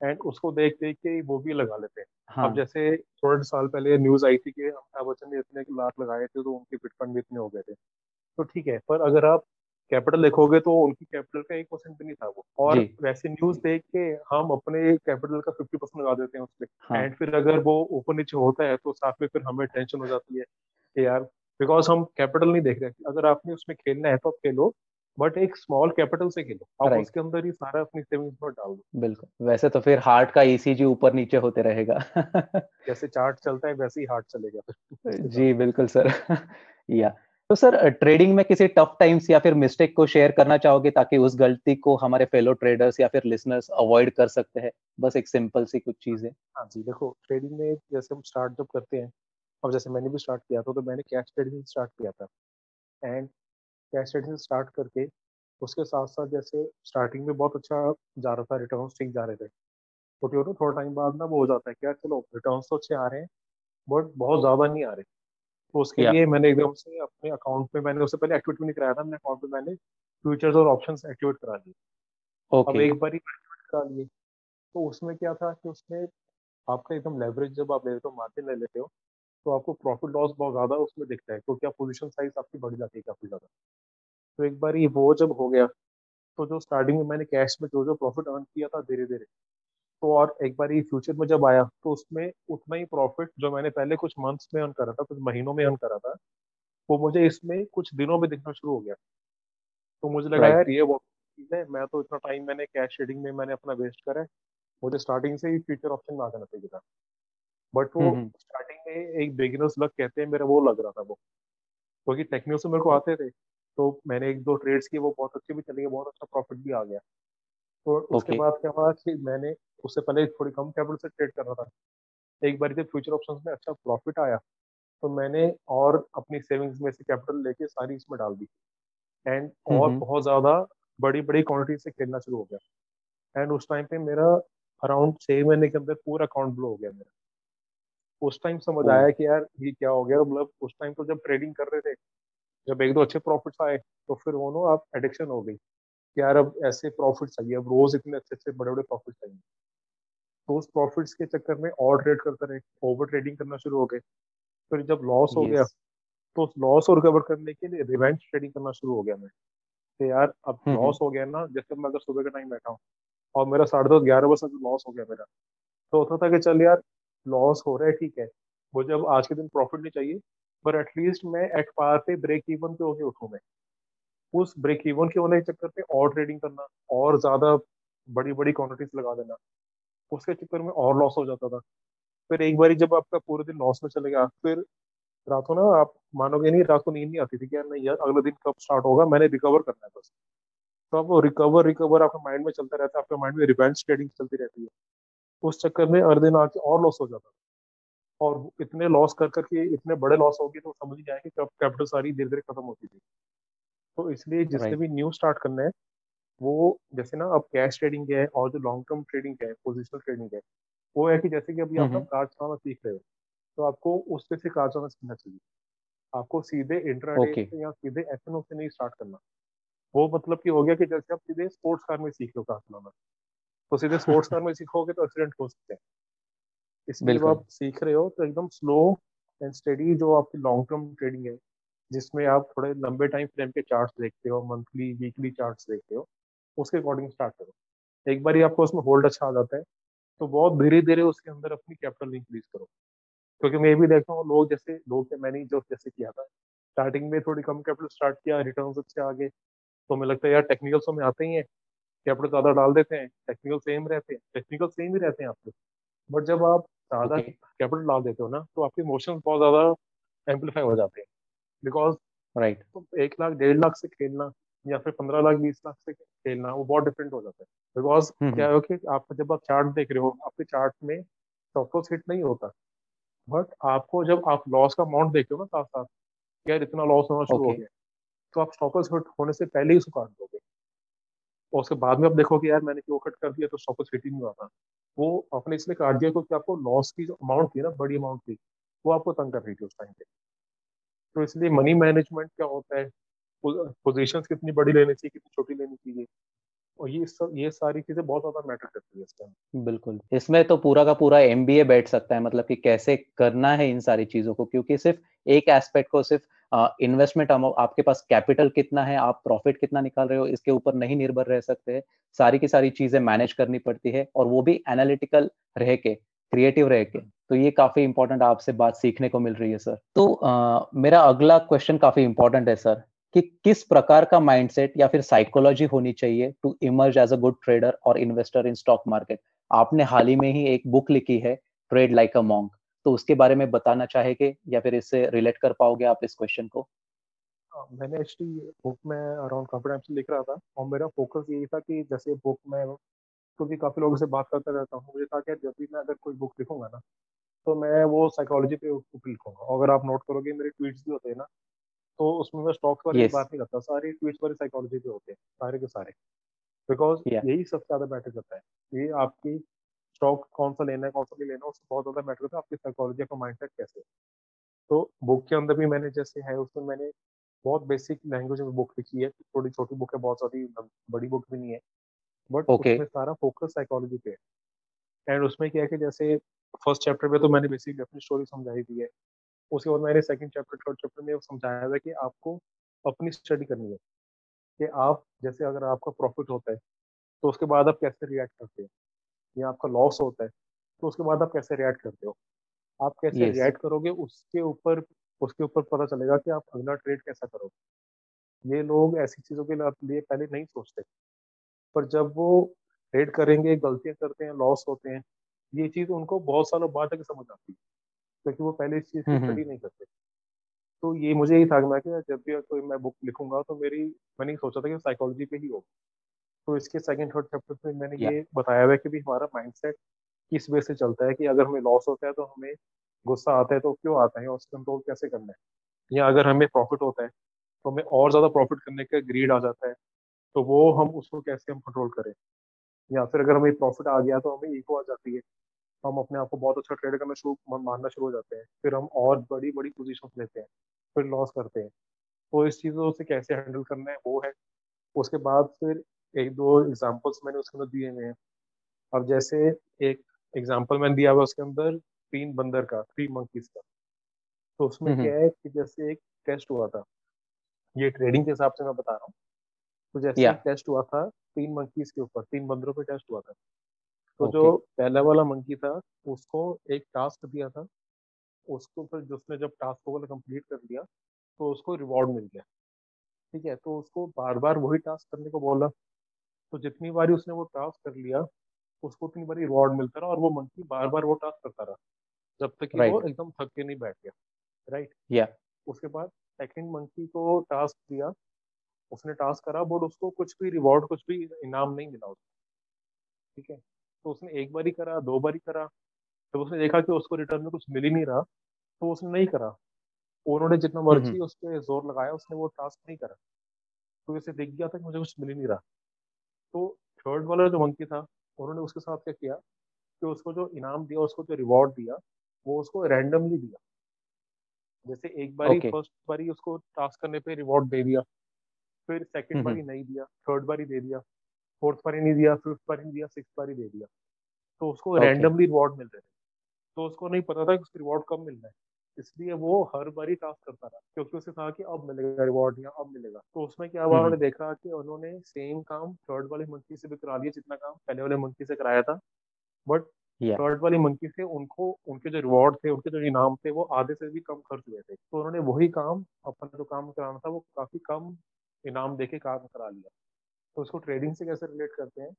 एंड उसको देख देख के वो भी लगा लेते हैं। हाँ. अब जैसे थोड़े साल पहले न्यूज़ आई थी कि अमिताभ बच्चन ने इतने लाख लगाए थे तो उनके बिटकॉइन भी इतने हो गए थे। तो ठीक है पर अगर आप कैपिटल देखोगे तो उनकी कैपिटल का एक परसेंट भी नहीं था वो। और वैसे न्यूज़ देख के हम अपने कैपिटल का फिफ्टी परसेंट लगा देते हैं उसपे। हाँ. एंड फिर अगर वो ऊपर नीचे होता है तो साथ में फिर हमें टेंशन हो जाती है कि यार बिकॉज़ हम कैपिटल नहीं देख रहे अगर आपने उसमें खेलना है तो आप खेलो बट एक स्मॉल कैपिटल से खेलो। आप उसके अंदर ही सारा अपनी सेविंग्स में डाल दो। बिल्कुल। वैसे तो फिर हार्ट का ईसीजी ऊपर नीचे होते रहेगा। *laughs* जैसे चार्ट चलता है वैसे ही हार्ट चलेगा। *laughs* जी बिल्कुल सर। *laughs* या। तो सर ट्रेडिंग में किसी टफ टाइम्स या फिर मिस्टेक को शेयर करना चाहोगे ताकि उस गलती को हमारे फेलो ट्रेडर्स या फिर लिसनर्स अवॉइड कर सकते हैं? बस एक सिंपल सी कुछ चीज़ें। हाँ जी देखो ट्रेडिंग में जैसे हम स्टार्ट जब करते हैं अब जैसे मैंने भी स्टार्ट किया था तो मैंने कैश ट्रेडिंग स्टार्ट किया था। एंड कैश ट्रेडिंग स्टार्ट करके उसके साथ साथ जैसे स्टार्टिंग में बहुत अच्छा जा रहा था रिटर्न ठीक जा रहे थे। तो थोड़ा टाइम बाद ना वो हो जाता है क्या चलो रिटर्न तो अच्छे आ रहे हैं बट बहुत ज़्यादा नहीं आ रहे। तो उसके लिए मैंने एकदम से अपने अकाउंट में मैंने उससे पहले एक्टिवेट नहीं कराया था अपने अकाउंट में मैंने फ्यूचर्स और ऑप्शन एक्टिवेट करा दिए। okay. अब एक बार ही एक्टिवेट करा लिए। तो उसमें क्या था कि उसमें आपका एकदम लेवरेज जब आप ले लेते हो मार्जिन ले लेते हो। तो आपको प्रॉफिट लॉस बहुत ज़्यादा उसमें दिखता है क्योंकि आप पोजिशन साइज़ आपकी बढ़ जाती है काफ़ी ज़्यादा। तो एक बार ये वो जब हो गया तो जो स्टार्टिंग में मैंने कैश में जो जो प्रॉफिट अर्न किया था धीरे धीरे तो और एक बार ये फ्यूचर में जब आया तो उसमें उतना ही प्रॉफिट जो मैंने पहले कुछ मंथ्स में अर्न करा था कुछ महीनों में अर्न करा था वो मुझे इसमें कुछ दिनों में दिखना शुरू हो गया। तो मुझे लगा यार ये बहुत चीज़ है मैं तो इतना टाइम मैंने कैश शेडिंग में मैंने अपना वेस्ट करा है मुझे स्टार्टिंग से ही फ्यूचर ऑप्शन में आ जाना चाहिए था। बट वो स्टार्टिंग में एक बिगिनर्स लग कहते हैं मेरा वो लग रहा था वो। क्योंकि तो टेक्निकल से मेरे को आते थे तो मैंने एक दो ट्रेड्स किए वो बहुत अच्छे भी चले गए बहुत अच्छा प्रॉफिट भी आ गया। तो उसके बाद क्या हुआ कि मैंने उससे पहले थोड़ी कम कैपिटल से ट्रेड कर रहा था। एक बार जब फ्यूचर ऑप्शन में अच्छा प्रॉफिट आया तो मैंने और अपनी सेविंग्स में से कैपिटल लेके सारी इसमें डाल दी। एंड और बहुत ज़्यादा बड़ी बड़ी क्वांटिटी से खेलना शुरू हो गया। एंड उस टाइम पे मेरा अराउंड छह महीने के अंदर पूरा अकाउंट ब्लो हो गया मेरा। उस टाइम समझ आया कि यार ये क्या हो गया? मतलब उस टाइम तो जब ट्रेडिंग कर रहे थे जब एक दो अच्छे प्रॉफिट्स आए तो फिर वो नो आप एडिक्शन हो गई कि यार अब ऐसे प्रॉफिट चाहिए अब रोज इतने अच्छे अच्छे बड़े बड़े प्रॉफिट चाहिए। तो उस प्रॉफिट्स के चक्कर में और ट्रेड करते रहे ओवर ट्रेडिंग करना शुरू हो गए। फिर जब लॉस हो गया तो उस लॉस को रिकवर करने के लिए रिवेंज ट्रेडिंग करना शुरू हो गया मैं। तो यार अब हम्म, हम्म। लॉस हो गया ना जैसे मैं अगर सुबह का टाइम बैठा हूँ और मेरा साढ़े दस ग्यारह बजे लॉस हो गया मेरा तो होता था कि चल यार लॉस हो रहा है, ठीक है। मुझे अब आज के दिन प्रॉफिट नहीं चाहिए पर एटलीस्ट मैं एट पार पे ब्रेक इवन पे होके उठूँ मैं। उस ब्रेक इवन के होने के चक्कर पे और ट्रेडिंग करना, और ज़्यादा बड़ी बड़ी क्वान्टिटीज लगा देना, उसके चक्कर में और लॉस हो जाता था। फिर एक बार जब आपका पूरे दिन लॉस में चले गया, फिर रातों ना आप मानोगे नहीं, रात को नींद नहीं आती थी कि यार नहीं यार, अगले दिन कब स्टार्ट होगा, मैंने रिकवर करना है बस। तो वो रिकवर रिकवर आपके माइंड में चलता रहता है, आपके माइंड में रिवेंज ट्रेडिंग चलती रहती है। उस चक्कर में दिन आके और लॉस हो जाता है और इतने लॉस कर करके इतने बड़े लॉस हो गए तो समझ नहीं आया कि कब कैपिटल सारी धीरे धीरे खत्म होती थी। तो इसलिए जिसने भी न्यू स्टार्ट करना है वो जैसे ना अब कैश ट्रेडिंग है और जो लॉन्ग टर्म ट्रेडिंग है पोजिशनल ट्रेडिंग है वो है कि जैसे कि अभी आप हम्म कार्ड चलाना सीख रहे हो तो आपको उससे से कार्ड चलाना सीखना चाहिए। आपको सीधे इंटरनेट से या सीधे एफ़ से नहीं स्टार्ट करना। वो मतलब कि हो गया कि जैसे आप सीधे स्पोर्ट्स कार में सीख लो कार चलाना। तो सीधे स्पोर्ट्स कार में सीखोगे तो एक्सीडेंट हो सकते हैं। इसलिए जब आप सीख रहे हो तो एकदम स्लो एंड स्टडी जो आपकी लॉन्ग टर्म ट्रेडिंग है जिसमें आप थोड़े लंबे टाइम फ्रेम के चार्ट्स देखते हो मंथली वीकली चार्ट्स देखते हो उसके अकॉर्डिंग स्टार्ट करो। एक बार ही आपको उसमें होल्ड अच्छा आ जाता है तो बहुत धीरे धीरे उसके अंदर अपनी कैपिटल इंक्रीज करो। क्योंकि मैं भी देखता हूँ लोग जैसे लोग मैंने जो जैसे किया था स्टार्टिंग में थोड़ी कम कैपिटल स्टार्ट किया रिटर्न अच्छे आगे तो हमें लगता है यार टेक्निकल्स में आते ही है कैपिटल ज़्यादा डाल देते हैं टेक्निकल सेम रहते हैं टेक्निकल सेम ही रहते हैं आपके बट जब आप ज़्यादा कैपिटल डाल देते हो ना तो आपके इमोशन बहुत ज़्यादा एम्पलीफाई हो जाते हैं। Because right right. तो एक लाख डेढ़ लाख से खेलना या फिर पंद्रह लाख बीस लाख से खेलना वो बहुत डिफरेंट हो जाता है। बिकॉज़ क्या है कि आप जब आप चार्ट देख रहे हो आपके चार्ट में स्टॉप लॉस हिट नहीं होता। बट आपको जब आप लॉस का अमाउंट देखते हो ना साथ साथ यार इतना लॉस होना शुरू हो गया। तो आप स्टॉप लॉस हिट होने से पहले ही उसको काट दोगे। और उसके बाद में आप कि यार, मैंने क्यों कट कर दिया तो स्टॉप कुछ फिटिंग हुआ था। वो आपने इसलिए काट दिया क्योंकि आपको लॉस की जो अमाउंट थी ना, बड़ी अमाउंट थी, वो आपको तंग कर रही थी उस टाइम पे। तो इसलिए मनी मैनेजमेंट क्या होता है? पोजीशंस कितनी बड़ी लेनी चाहिए, कितनी छोटी लेनी चाहिए? और ये सब ये सारी चीज़ें बहुत ज़्यादा मैटर करती है इसमें बिल्कुल। इसमें तो पूरा का पूरा एमबीए बैठ सकता है मतलब कि कैसे करना है इन सारी चीज़ों को क्योंकि सिर्फ़ एक एस्पेक्ट को सिर्फ़ इन्वेस्टमेंट uh, आपके पास कैपिटल कितना है आप प्रॉफिट कितना निकाल रहे हो इसके ऊपर नहीं निर्भर रह सकते सारी की सारी चीज़ें मैनेज करनी पड़ती है और वो भी एनालिटिकल रह के क्रिएटिव रह के। तो ये काफ़ी इंपॉर्टेंट आपसे बात सीखने को मिल रही है सर तो आ, मेरा अगला क्वेश्चन काफ़ी इंपॉर्टेंट है सर कि किस प्रकार का माइंडसेट या फिर साइकोलॉजी होनी चाहिए to emerge as a good trader और इन्वेस्टर इन स्टॉक मार्केट आपने हाल ही में ही एक बुक लिखी है ट्रेड लाइक अ मॉन्क तो उसके बारे में बताना चाहेंगे या फिर इससे रिलेट कर पाओगे आप इस क्वेश्चन को? हाँ, मैंने एक्चुअली बुक में अराउंड काफ़ी टाइम से लिख रहा था और मेरा फोकस यही था कि जैसे बुक में क्योंकि काफ़ी लोगों से बात करता रहता हूँ मुझे था कि जब भी मैं अगर कोई बुक लिखूँगा ना तो मैं वो साइकोलॉजी पे बुक लिखूँगा। अगर आप नोट करोगे मेरे ट्वीट्स भी होते हैं ना तो उसमें मैं स्टॉक्स वाली यस बात नहीं करता सारे ट्वीट्स वाले साइकोलॉजी पे होते हैं सारे के सारे। बिकॉज़ या यही सबसे ज़्यादा मैटर करता है ये आपकी स्टॉक कौन सा लेना है कौन सा नहीं लेना है उससे बहुत ज़्यादा मैटर करता है आपकी साइकोलॉजी का माइंडसेट कैसे। तो बुक के अंदर भी मैंने जैसे है उसमें मैंने बहुत बेसिक लैंग्वेज में बुक लिखी है थोड़ी छोटी बुक है बहुत सारी बड़ी बुक भी नहीं है। बट ओके उसमें सारा फोकस साइकोलॉजी पे है। एंड उसमें क्या है कि जैसे फ़र्स्ट चैप्टर में तो मैंने बेसिक अपनी स्टोरी समझाई दी है। उसके बाद मैंने सेकंड चैप्टर थर्ड चैप्टर में समझाया था कि आपको अपनी स्टडी करनी है कि आप जैसे अगर आपका प्रॉफिट होता है तो उसके बाद आप कैसे रिएक्ट करते हैं? या आपका लॉस होता है तो उसके बाद आप कैसे रिएक्ट करते हो? आप कैसे यस रिएक्ट करोगे उसके ऊपर उसके ऊपर पता चलेगा कि आप अगला ट्रेड कैसा करोगे। ये लोग ऐसी चीज़ों के लिए पहले नहीं सोचते। पर जब वो ट्रेड करेंगे गलतियाँ करते हैं लॉस होते हैं ये चीज़ उनको बहुत सालों बाद तक समझ आती है। क्योंकि वो पहले इस चीज़ की हम्म स्टडी हम्म। नहीं करते। तो ये मुझे यही था कि मैं कि जब भी कोई मैं बुक लिखूँगा तो मेरी मैंने सोचा था कि साइकोलॉजी पे ही हो तो इसके सेकंड थर्ड चैप्टर में मैंने या ये बताया हुआ है कि भी हमारा माइंडसेट किस वे से चलता है कि अगर हमें लॉस होता है तो हमें गुस्सा आता है तो क्यों आता है और उसको कंट्रोल कैसे करना है? या अगर हमें प्रॉफिट होता है तो हमें और ज़्यादा प्रॉफिट करने का ग्रीड आ जाता है तो वो हम उसको कैसे हम कंट्रोल करें? या फिर अगर हमें प्रॉफिट आ गया तो हमें ईगो आ जाती है। हम अपने आप को बहुत अच्छा ट्रेड करना शुरू मानना शुरू हो जाते हैं। फिर हम और बड़ी बड़ी पोजिशन लेते हैं फिर लॉस करते हैं। तो इस चीज़ों से कैसे हैंडल करना है वो है। उसके बाद फिर एक दो एग्जाम्पल्स मैंने उसके अंदर दिए हुए हैं। अब जैसे एक एग्ज़ाम्पल मैंने दिया हुआ उसके अंदर तीन बंदर का थ्री मंकीज का। तो उसमें क्या है कि जैसे एक टेस्ट हुआ था ये ट्रेडिंग के हिसाब से मैं बता रहा हूँ। तो जैसे टेस्ट हुआ था तीन मंकीज के ऊपर तीन बंदरों पे टेस्ट हुआ था। तो okay. जो पहला वाला मंकी था उसको एक टास्क दिया था उसको फिर जिसने जब टास्क को कंप्लीट कर लिया तो उसको रिवॉर्ड मिल गया। ठीक है तो उसको बार बार वही टास्क करने को बोला। तो जितनी बारी उसने वो टास्क कर लिया उसको उतनी बारी रिवॉर्ड मिलता रहा और वो मंकी बार बार वो टास्क करता रहा जब तक कि right. वो एकदम थक के नहीं बैठ गया। राइट? या। उसके बाद सेकंड मंकी को टास्क दिया उसने टास्क करा बट उसको कुछ भी रिवॉर्ड कुछ भी इनाम नहीं मिला उसको। ठीक है? तो उसने एक बार ही करा दो बार ही करा। जब उसने देखा कि उसको रिटर्न में कुछ मिल ही नहीं रहा तो उसने नहीं करा। उन्होंने जितना मर्ज़ी उस पर ज़ोर लगाया उसने वो टास्क नहीं करा। तो उसे दिख गया था कि मुझे कुछ मिल ही नहीं रहा। तो थर्ड वाला जो मंकी था उन्होंने उसके साथ क्या किया कि उसको जो इनाम दिया उसको जो रिवॉर्ड दिया वो उसको रैंडमली दिया। जैसे एक बारी okay. फ़र्स्ट बारी उसको टास्क करने पे रिवॉर्ड दे दिया फिर सेकंड बारी नहीं दिया थर्ड बारी दे दिया। फोर्थ पर ही नहीं दिया फिफ्थ पर ही नहीं दिया सिक्स बारी दे दिया। तो उसको रैंडमली रिवॉर्ड मिल रहे थे। तो उसको नहीं पता था कि उसको रिवॉर्ड कब मिलना है। इसलिए वो हर बारी टास्क करता रहा क्योंकि उसे था कि अब मिलेगा रिवॉर्ड या अब मिलेगा। तो उसमें क्या हुआ उन्होंने देखा कि उन्होंने सेम काम थर्ड वाले मंकी से भी करा दिया जितना काम पहले वाले मंकी से कराया था। बट थर्ड वाली मंकी से उनको उनके जो रिवॉर्ड थे उनके जो इनाम थे वो आधे से भी कम खर्च हुए थे। तो उन्होंने वही काम अपना जो काम कराना था वो काफ़ी कम इनाम देके काम करा लिया। तो उसको ट्रेडिंग से कैसे रिलेट करते हैं?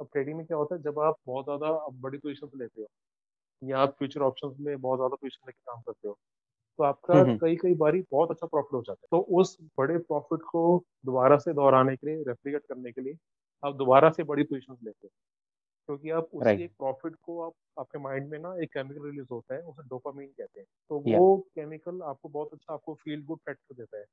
अब ट्रेडिंग में क्या होता है जब आप बहुत ज़्यादा बड़ी पोजिशन लेते हो या आप फ्यूचर ऑप्शन में बहुत ज़्यादा पोजिशन लेके काम करते हो तो आपका कई कई बारी बहुत अच्छा प्रॉफिट हो जाता है। तो उस बड़े प्रॉफिट को दोबारा से दोहराने के लिए रेप्लीकेट करने के लिए आप दोबारा से बड़ी पोजिशन लेते हो। क्योंकि आप उसी एक प्रॉफिट को आप आपके माइंड में ना एक केमिकल रिलीज़ होता है उसे डोपामीन कहते हैं। तो वो केमिकल आपको बहुत अच्छा आपको फील गुड फैक्टर देता है।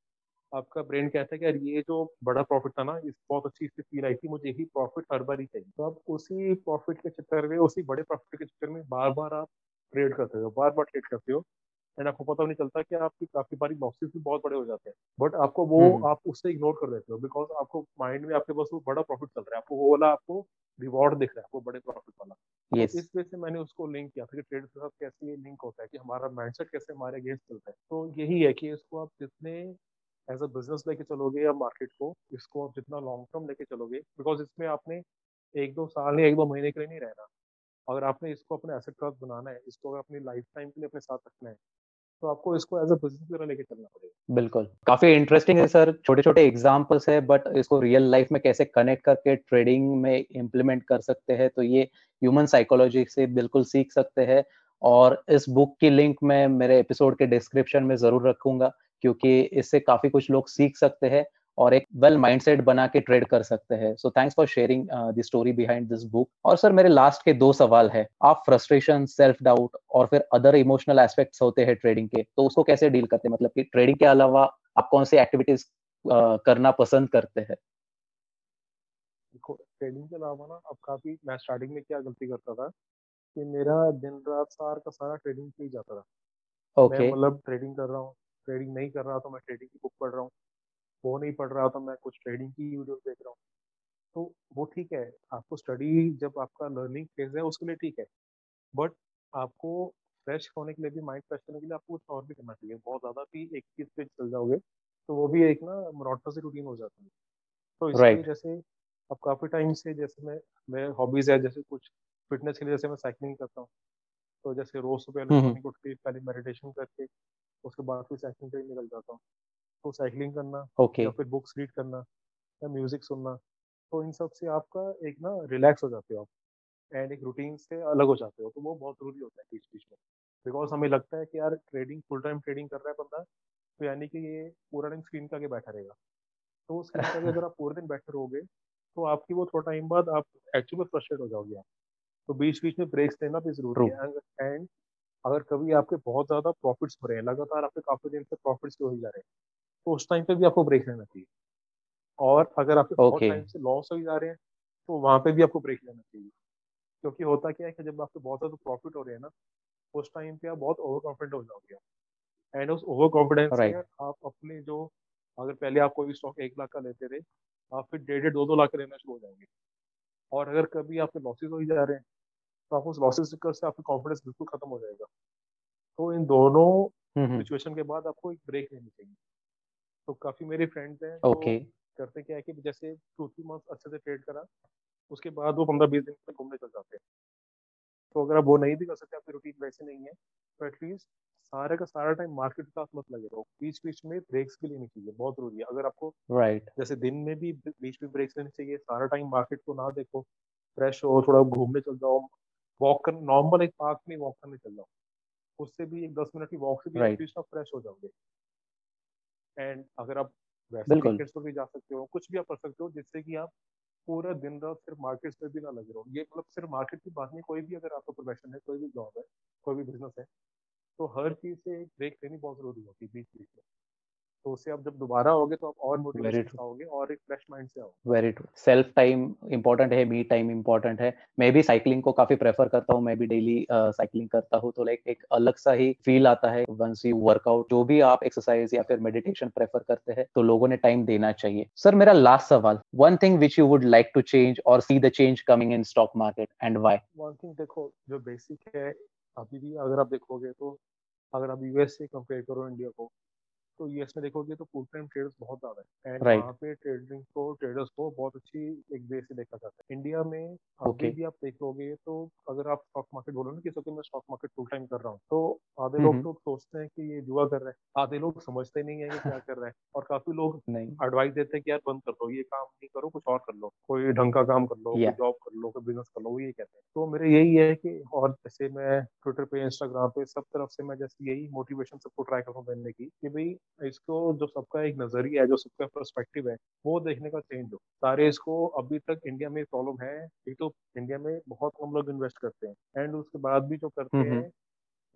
आपका ब्रेन कहता है कि यार ये जो बड़ा प्रॉफिट था ना इस बहुत अच्छी इससे फील आई थी मुझे यही प्रॉफिट हर बार ही चाहिए। तो आप उसी प्रॉफिट के चक्कर में उसी बड़े प्रॉफिट के चक्कर में बार बार आप ट्रेड करते हो बार बार ट्रेड करते हो। एंड आपको पता नहीं चलता कि आपकी काफ़ी बारी लॉसेस भी बहुत बड़े हो जाते हैं। बट आपको वो हम्म। आप उससे इग्नोर कर देते हो बिकॉज़ आपको माइंड में आपके पास वो बड़ा प्रॉफिट चल रहा है। आपको वो वाला आपको रिवॉर्ड दिख रहा है आपको बड़े प्रॉफिट वाला। yes. तो इस वजह से मैंने उसको लिंक किया था कि ट्रेड के साथ कैसे ये लिंक होता है कि हमारा माइंडसेट कैसे हमारे अगेंस्ट चलता है। तो यही है कि इसको आप जितने एज अ बिज़नेस लेके चलोगे या मार्केट को, इसको आप जितना लॉन्ग टर्म लेके चलोगे बिकॉज़ इसमें आपने एक दो साल या एक दो महीने के लिए नहीं रहना। अगर आपने इसको अपने एसेट क्लास बनाना है, इसको अगर अपनी लाइफ टाइम के लिए अपने साथ रखना है तो आपको इसको एज अ बिज़नेस तरह लेके चलना पड़ेगा। बिल्कुल। काफ़ी इंटरेस्टिंग है सर छोटे छोटे एग्जांपल्स है बट इसको रियल लाइफ में कैसे कनेक्ट करके ट्रेडिंग में इम्प्लीमेंट कर सकते हैं तो ये ह्यूमन साइकोलॉजी से बिल्कुल सीख सकते हैं। और इस बुक की लिंक मैं मेरे एपिसोड के डिस्क्रिप्शन में ज़रूर रखूँगा। क्योंकि इससे काफ़ी कुछ लोग सीख सकते हैं और एक वेल माइंडसेट बना के ट्रेड कर सकते हैं। So thanks for sharing the story behind this book और सर मेरे लास्ट के दो सवाल है। आप फ्रस्ट्रेशन सेल्फ डाउट और फिर अदर इमोशनल एस्पेक्ट्स होते हैं ट्रेडिंग के तो उसको कैसे डील करते हैं? मतलब कि ट्रेडिंग के अलावा आप कौन सी एक्टिविटीज़ uh, करना पसंद करते हैं? ट्रेडिंग के अलावा ना अब काफ़ी मैं स्टार्टिंग में क्या गलती करता था कि मेरा दिन रात सार का सारा ट्रेडिंग पे ही जाता था। okay. मैं मतलब ट्रेडिंग कर रहा हूँ ट्रेडिंग नहीं कर रहा तो मैं ट्रेडिंग की बुक पढ़ रहा हूँ। वो नहीं पढ़ रहा तो मैं कुछ ट्रेडिंग की वीडियो देख रहा हूँ। तो वो ठीक है आपको स्टडी जब आपका लर्निंग फ़ेज़ है उसके लिए ठीक है। बट आपको फ्रेश होने के लिए भी माइंड फ्रेश करने के लिए आपको कुछ और भी करना चाहिए। बहुत ज़्यादा भी एक चीज़ पे चल जाओगे तो वो भी एक ना मोनोटोनस रूटीन हो जाती है। तो इसलिए right. जैसे अब काफ़ी टाइम से जैसे मैं मेरे हॉबीज़ है जैसे कुछ फिटनेस के लिए जैसे मैं साइकिलिंग करता हूँ। तो जैसे रोज सुबह मॉर्निंग उठ के पहले मेडिटेशन करके उसके बाद फिर साइकिलिंग पे निकल जाता हूँ। तो साइकिलिंग करना okay. या फिर बुक्स रीड करना या म्यूज़िक सुनना तो इन सबसे आपका एक ना रिलैक्स हो जाते हो आप एंड एक रूटीन से अलग हो जाते हो तो वो बहुत ज़रूरी होता है बीच बीच में। बिकॉज़ हमें लगता है कि यार ट्रेडिंग फुल टाइम ट्रेडिंग कर रहा है बंदा तो यानी कि ये पूरा दिन स्क्रीन का आगे बैठा रहेगा। तो स्क्रीन का अगर आप पूरे दिन बैठे रहोगे तो आपकी वो थोड़ा टाइम बाद आप एक्चुअली फ्रस्ट्रेट हो जाओगे आप। तो बीच बीच में ब्रेक्स लेना भी ज़रूरी है एंड अगर कभी आपके बहुत ज़्यादा प्रॉफिट्स हो रहे हैं लगातार आपके काफ़ी दिन से प्रॉफिट्स हो ही जा रहे हैं तो उस टाइम पे भी आपको ब्रेक लेना चाहिए। और अगर आपके बहुत टाइम से लॉस हो जा रहे हैं तो वहाँ पे भी आपको ब्रेक लेना चाहिए। क्योंकि होता क्या है कि जब आपके बहुत ज़्यादा प्रॉफिट हो रहे हैं ना उस टाइम पे आप बहुत ओवर कॉन्फिडेंट हो जाओगे एंड उस ओवर कॉन्फिडेंस में आप अपने जो अगर पहले आप कोई स्टॉक एक लाख का लेते रहे आप फिर डेढ़ डेढ़ दो दो लाख लेना शुरू हो जाएँगे। और अगर कभी आपके लॉसेज हो ही जा रहे हैं तो आपको उस लॉसेस चक्कर से आपका कॉन्फिडेंस बिल्कुल खत्म हो जाएगा। तो इन दोनों सिचुएशन के बाद आपको एक ब्रेक लेनी चाहिए। तो काफ़ी मेरे फ्रेंड्स हैं ओके करते क्या है कि जैसे टू थ्री मंथ अच्छे से ट्रेड करा उसके बाद वो पंद्रह बीस दिन में घूमने चल जाते हैं। तो अगर आप वो नहीं भी कर सकते आपकी रूटीन वैसे नहीं है तो एटलीस्ट सारे का सारा टाइम मार्केट के साथ मत लगे रहो। बीच बीच में ब्रेक्स भी लेनी चाहिए बहुत ज़रूरी है। अगर आपको राइट right. जैसे दिन में भी बीच में ब्रेक्स लेने चाहिए सारा टाइम मार्केट को ना देखो फ्रेश हो थोड़ा घूमने चल जाओ वॉक कर नॉर्मल एक पार्क में वॉक करने चल जाओ उससे भी एक दस मिनट की वॉक से भी Right. आप फ्रेश हो जाओगे एंड अगर आप वैसे। क्रिकेट पर भी जा सकते हो कुछ भी आप कर सकते हो जिससे कि आप पूरा दिन रात सिर्फ़ मार्केट पे भी ना लग लगे रहो ये मतलब सिर्फ़ मार्केट की बात नहीं कोई भी अगर आपका प्रोफेशन है कोई भी जॉब है कोई भी बिज़नेस है तो हर चीज़ से एक ब्रेक लेनी बहुत ज़रूरी होती है बीच बीच में तो उससे आप जब दोबारा आओगे तो आप और मोटिवेशन. आओगे और एक फ्रेश माइंड से आओगे। Very true self time important है मी टाइम इंपॉर्टेंट है। मैं भी साइकिलिंग को काफ़ी प्रेफर करता हूँ मैं भी डेली साइकिलिंग uh, करता हूँ। तो लाइक एक अलग सा ही फील आता है वंस यू वर्कआउट जो भी आप एक्सरसाइज या फिर मेडिटेशन प्रेफर करते हैं तो लोगों ने टाइम देना चाहिए। सर मेरा लास्ट सवाल। One thing which you would like to change और see the change coming in stock market and why one thing देखो जो बेसिक है अभी भी अगर आप देखोगे तो अगर आप यूएस से कंपेयर करो इंडिया को तो यूएस में देखोगे तो फुल टाइम ट्रेडर्स बहुत ज़्यादा है। And Right. वहाँ पे ट्रेडिंग को ट्रेडर्स को बहुत अच्छी एक वे से देखा जाता है। इंडिया में अभी Okay. भी आप देखोगे तो अगर आप स्टॉक मार्केट बोलो ना को मैं स्टॉक मार्केट फुल टाइम कर रहा हूँ तो आधे लोग हम्म। तो सोचते हैं कि ये जुआ कर रहे हैं। आधे लोग समझते नहीं है कि क्या कर रहे हैं। और काफ़ी लोग नहीं। एडवाइस देते हैं कि यार बंद कर दो ये काम नहीं करो कुछ और कर लो। कोई ढंग का काम कर लो कोई जॉब कर लो कोई बिज़नेस कर लो ये कहते हैं। तो मेरे यही है कि और जैसे मैं ट्विटर पे इंस्टाग्राम पे सब तरफ़ से मैं जैसे यही मोटिवेशन सबको ट्राई करता हूँ देने की कि भाई इसको जो सबका एक नज़रिया है जो सबका पर्सपेक्टिव है वो देखने का चेंज हो। सारे इसको अभी तक इंडिया में प्रॉब्लम है एक तो इंडिया में बहुत कम लोग इन्वेस्ट करते हैं। एंड उसके बाद भी जो करते हम्म, हैं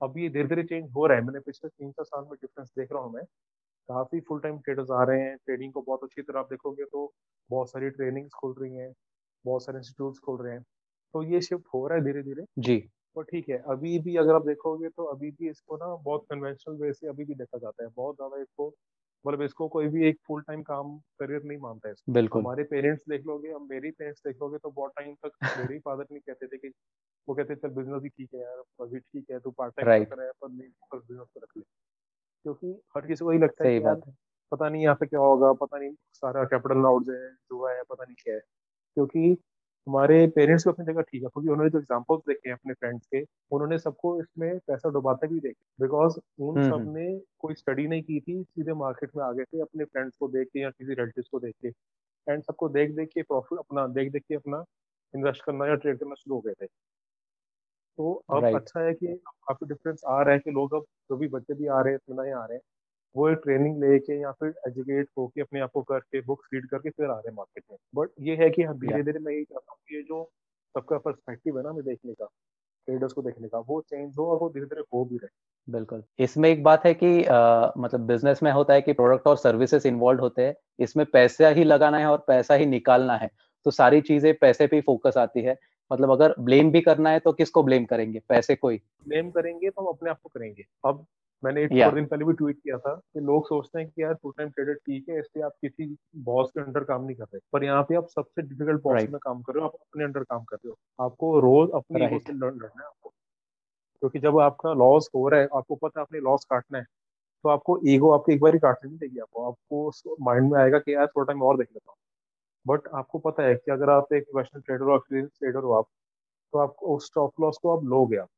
अभी धीरे धीरे चेंज हो रहा है। मैंने पिछले तीन चार साल में डिफरेंस देख रहा हूँ मैं। काफ़ी फुल टाइम ट्रेडर्स आ रहे हैं। ट्रेडिंग को बहुत अच्छी तरह आप देखोगे तो बहुत सारी ट्रेनिंग्स खुल रही हैं बहुत सारे इंस्टीट्यूट्स खुल रहे हैं। तो ये शिफ्ट हो रहा है धीरे धीरे जी। तो ठीक है अभी भी अगर आप देखोगे तो अभी भी इसको ना बहुत कन्वेंशनल वे से अभी भी देखा जाता है। बहुत ज़्यादा इसको मतलब इसको कोई भी एक फुल टाइम काम करियर नहीं मानता है इसको। बिल्कुल। हमारे पेरेंट्स देख लोगे हम मेरी पेरेंट्स देख लोगे तो बहुत टाइम तक मेरे फादर नहीं कहते थे कि वो कहते चल बिज़नेस ही ठीक है यार अभी ठीक है तू पार्ट टाइम Right. कर रहा है पर नहीं पर बिज़नेस को रख ले। क्योंकि हर किसी को यही लगता है यार पता नहीं यहाँ पे क्या होगा पता नहीं सारा कैपिटल आउट है जुआ है पता नहीं क्या है। क्योंकि हमारे पेरेंट्स भी अपनी जगह ठीक है क्योंकि उन्होंने जो एग्जांपल्स देखे हैं अपने फ्रेंड्स के उन्होंने सबको इसमें पैसा डुबाते भी देखे बिकॉज़ उन हम्म, सब हम्म। ने कोई स्टडी नहीं की थी सीधे मार्केट में आ गए थे अपने फ्रेंड्स को देख के या किसी रिलेटिव को देख के एंड सबको देख देख के प्रॉफिट अपना देख देख के अपना इन्वेस्ट करना या ट्रेड करना शुरू हो गए थे तो अब Right. अच्छा है कि काफ़ी डिफरेंस आ रहा है कि लोग अब जो भी बच्चे भी आ रहे हैं नए आ रहे हैं वो एक ट्रेनिंग लेके या फिर एजुकेट होके अपने आप को करके बुक्स रीड करके फिर आ रहे हैं मार्केट में। बट ये है कि हाँ धीरे धीरे मैं यही चाहता हूँ कि ये जो सबका पर्सपेक्टिव है ना हमें देखने का ट्रेडर्स को देखने का वो चेंज हो और वो धीरे धीरे हो भी रहे। बिल्कुल। इसमें एक बात है कि अ, मतलब बिज़नेस में होता है कि प्रोडक्ट और सर्विसेज़ इन्वॉल्व होते हैं इसमें पैसा ही लगाना है और पैसा ही निकालना है तो सारी चीज़ें पैसे पे फोकस आती है। मतलब अगर ब्लेम भी करना है तो किसको ब्लेम करेंगे? पैसे को ही। ब्लेम करेंगे तो हम अपने आप को करेंगे। अब मैंने एक Yeah. दिन पहले भी ट्वीट किया था कि लोग सोचते हैं कि यार फुल टाइम ट्रेडर ठीक है इसलिए आप किसी बॉस के अंडर काम नहीं कर रहे पर यहाँ पे आप सबसे डिफ़िकल्ट बॉस Right. में काम कर रहे हो आप अपने अंडर काम कर रहे हो आपको रोज अपनी Right. से लड़- लड़ना है आपको क्योंकि जब आपका लॉस हो रहा है आपको पता है अपने लॉस काटना है तो आपको ईगो आपको एक बार ही काटने नहीं देगी आपको आपको माइंड में आएगा कि यार थोड़ा टाइम और देख लेता हूँ बट आपको पता है कि अगर आप एक प्रोफेशनल ट्रेडर हो एक्सपीरियंस ट्रेडर हो आप तो आपको उस स्टॉप लॉस को आप लोगे आप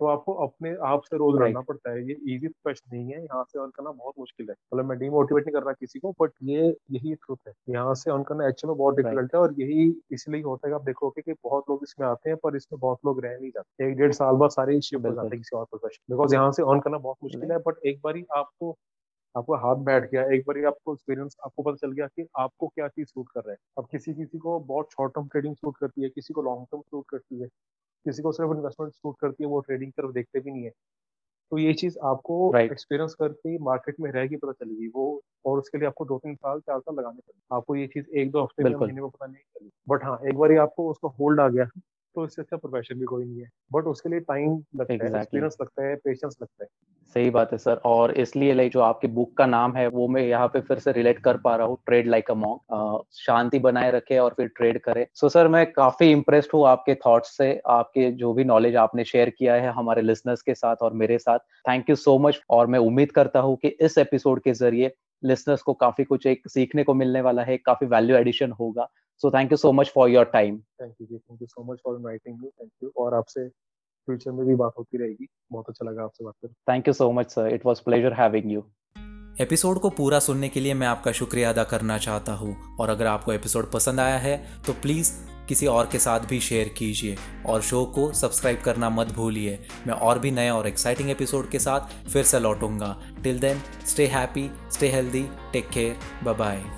तो आपको अपने आप से रोज रहना लड़ना पड़ता है ये इजी क्वेश्चन नहीं है यहाँ से अर्न करना बहुत मुश्किल है। मतलब मैं डिमोटिवेट नहीं कर रहा किसी को बट ये यही ट्रुथ है। यहाँ से अर्न करना एक्चुअल में बहुत डिफ़िकल्ट है और यही इसलिए होता है कि आप देखोगे कि बहुत लोग इसमें आते हैं पर इसमें बहुत लोग रह नहीं जाते। एक डेढ़ साल बाद सारे शिफ्ट हो जाते हैं किसी और प्रोफेशन बिकॉज़ यहाँ से अर्न करना बहुत मुश्किल है बट एक बार आपको आपको हाथ बैठ गया एक बार आपको एक्सपीरियंस आपको पता चल गया कि आपको क्या चीज़ सूट कर रहा है। अब किसी किसी को बहुत शॉर्ट टर्म ट्रेडिंग सूट करती है किसी को लॉन्ग टर्म सूट करती है किसी को सिर्फ़ इन्वेस्टमेंट सूट करती है वो ट्रेडिंग तरफ़ देखते भी नहीं है। तो ये चीज़ आपको एक्सपीरियंस Right. करके मार्केट में रहेगी पता चलेगी वो और उसके लिए आपको दो तीन साल चार साल लगाने पड़ेंगे। आपको ये चीज़ एक दो हफ़्ते में महीने में पता नहीं चलेगी। बट हाँ एक बार आपको उसका होल्ड आ गया तो इससे अच्छा प्रोफेशन भी कोई नहीं है। बट उसके लिए टाइम लगता exactly. है एक्सपीरियंस लगता है पेशेंस लगता है। सही बात है सर और इसलिए लाइक जो आपकी बुक का नाम है वो मैं यहाँ पे फिर से रिलेट कर पा रहा हूँ ट्रेड लाइक अ मॉन्क शांति बनाए रखे और फिर ट्रेड करे। सो so, सर मैं काफ़ी इम्प्रेस्ड हूँ आपके थॉट्स से आपके जो भी नॉलेज आपने शेयर किया है हमारे लिसनर्स के साथ और मेरे साथ। थैंक यू सो मच और मैं उम्मीद करता हूँ कि इस एपिसोड के ज़रिए लिसनर्स को काफ़ी कुछ एक सीखने को मिलने वाला है काफ़ी वैल्यू एडिशन होगा। So thank you so much for your time thank you ji thank you so much for inviting me thank you और आपसे फ्यूचर में भी बात होती रहेगी। बहुत अच्छा लगा आपसे बात कर thank you so much sir it was pleasure having you episode को पूरा सुनने के लिए मैं आपका शुक्रिया अदा करना चाहता हूँ। और अगर आपको एपिसोड पसंद आया है तो प्लीज़ किसी और के साथ भी शेयर कीजिए। और शो को सब्सक्राइब करना मत भूलिए। मैं और भी नए और एक्साइटिंग एपिसोड के साथ फिर से लौटूँगा। Till then stay happy stay healthy take care bye bye